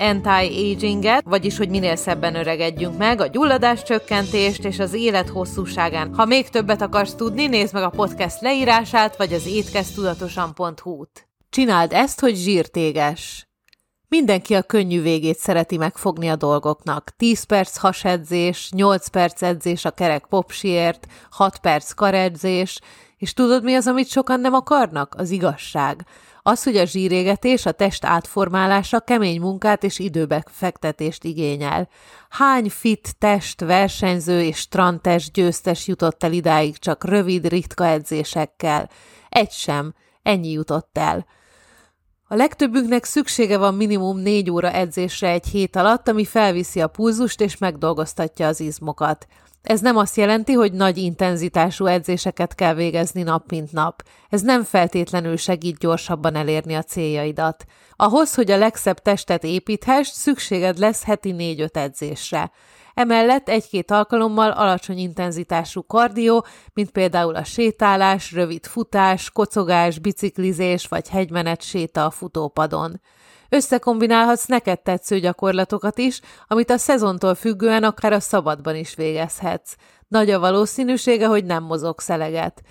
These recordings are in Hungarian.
anti-aginget, vagyis hogy minél szebben öregedjünk meg, a gyulladás csökkentést és az élet hosszúságán. Ha még többet akarsz tudni, nézd meg a podcast leírását, vagy az étkeztudatosan.hu-t. Csináld ezt, hogy zsírtéges. Mindenki a könnyű végét szereti megfogni a dolgoknak. 10 perc hasedzés, 8 perc edzés a kerek popsiért, 6 perc karedzés, és tudod mi az, amit sokan nem akarnak? Az igazság. Az, hogy a zsírégetés, a test átformálása kemény munkát és időbefektetést igényel. Hány fit test, versenyző és strandtest győztes jutott el idáig csak rövid, ritka edzésekkel? Egy sem. Ennyi jutott el. A legtöbbünknek szüksége van minimum négy óra edzésre egy hét alatt, ami felviszi a pulzust és megdolgoztatja az izmokat. Ez nem azt jelenti, hogy nagy intenzitású edzéseket kell végezni nap mint nap. Ez nem feltétlenül segít gyorsabban elérni a céljaidat. Ahhoz, hogy a legszebb testet építhess, szükséged lesz heti négy-öt edzésre. Emellett egy-két alkalommal alacsony intenzitású kardió, mint például a sétálás, rövid futás, kocogás, biciklizés vagy hegymenet séta a futópadon. Összekombinálhatsz neked tetsző gyakorlatokat is, amit a szezontól függően akár a szabadban is végezhetsz. Nagy a valószínűsége, hogy nem mozogsz eleget.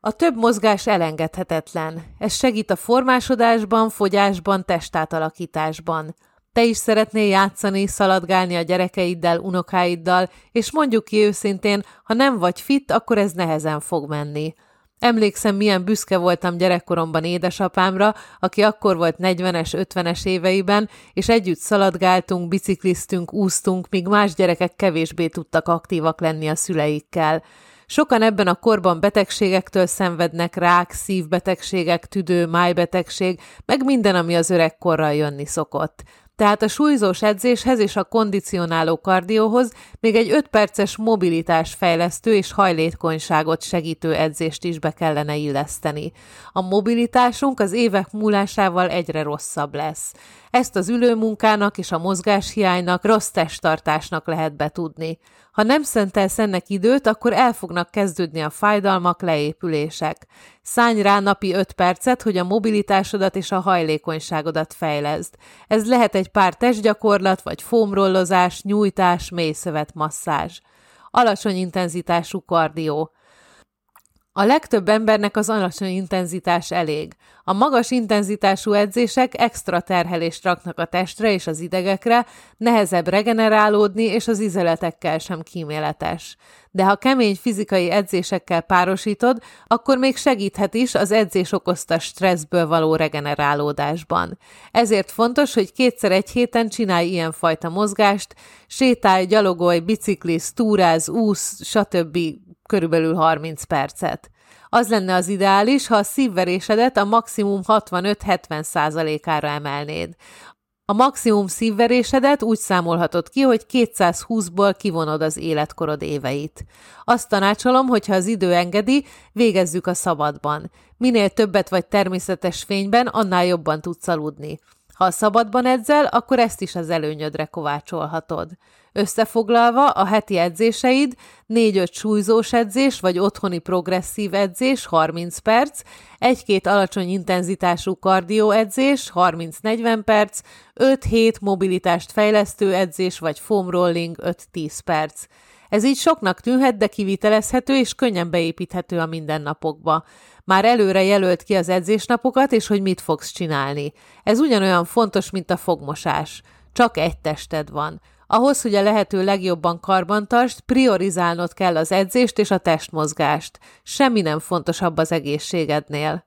A több mozgás elengedhetetlen. Ez segít a formásodásban, fogyásban, testátalakításban. Te is szeretnél játszani, szaladgálni a gyerekeiddel, unokáiddal, és mondjuk ki őszintén, ha nem vagy fit, akkor ez nehezen fog menni. Emlékszem, milyen büszke voltam gyerekkoromban édesapámra, aki akkor volt 40-es, 50-es éveiben, és együtt szaladgáltunk, bicikliztünk, úsztunk, míg más gyerekek kevésbé tudtak aktívak lenni a szüleikkel. Sokan ebben a korban betegségektől szenvednek, rák, szívbetegségek, tüdő, májbetegség, meg minden, ami az öregkorral jönni szokott. Tehát a súlyzós edzéshez és a kondicionáló kardióhoz még egy 5 perces mobilitás fejlesztő és hajlékonyságot segítő edzést is be kellene illeszteni. A mobilitásunk az évek múlásával egyre rosszabb lesz. Ezt az ülőmunkának és a mozgáshiánynak, rossz testtartásnak lehet betudni. Ha nem szentelsz ennek időt, akkor el fognak kezdődni a fájdalmak, leépülések. Szállj rá napi 5 percet, hogy a mobilitásodat és a hajlékonyságodat fejleszd. Ez lehet egy pár testgyakorlat, vagy fómrollozás, nyújtás, mélyszövet masszázs. Alacsony intenzitású kardió. A legtöbb embernek az alacsony intenzitás elég. A magas intenzitású edzések extra terhelést raknak a testre és az idegekre, nehezebb regenerálódni, és az izeletekkel sem kíméletes. De ha kemény fizikai edzésekkel párosítod, akkor még segíthet is az edzés okozta stresszből való regenerálódásban. Ezért fontos, hogy kétszer egy héten csinálj ilyenfajta mozgást, sétálj, gyalogolj, bicikliz, túráz, úsz, stb körülbelül 30 percet. Az lenne az ideális, ha a szívverésedet a maximum 65-70 százalékára emelnéd. A maximum szívverésedet úgy számolhatod ki, hogy 220-ból kivonod az életkorod éveit. Azt tanácsolom, hogy ha az idő engedi, végezzük a szabadban. Minél többet vagy természetes fényben, annál jobban tudsz aludni. Ha a szabadban edzel, akkor ezt is az előnyödre kovácsolhatod. Összefoglalva, a heti edzéseid 4-5 súlyzós edzés vagy otthoni progresszív edzés 30 perc, egy-két alacsony intenzitású kardió edzés 30-40 perc, 5-7 mobilitást fejlesztő edzés vagy foam rolling 5-10 perc. Ez így soknak tűnhet, de kivitelezhető és könnyen beépíthető a mindennapokba. Már előre jelölt ki az edzésnapokat, és hogy mit fogsz csinálni. Ez ugyanolyan fontos, mint a fogmosás. Csak egy tested van. Ahhoz, hogy a lehető legjobban karbantartsd, priorizálnod kell az edzést és a testmozgást. Semmi nem fontosabb az egészségednél.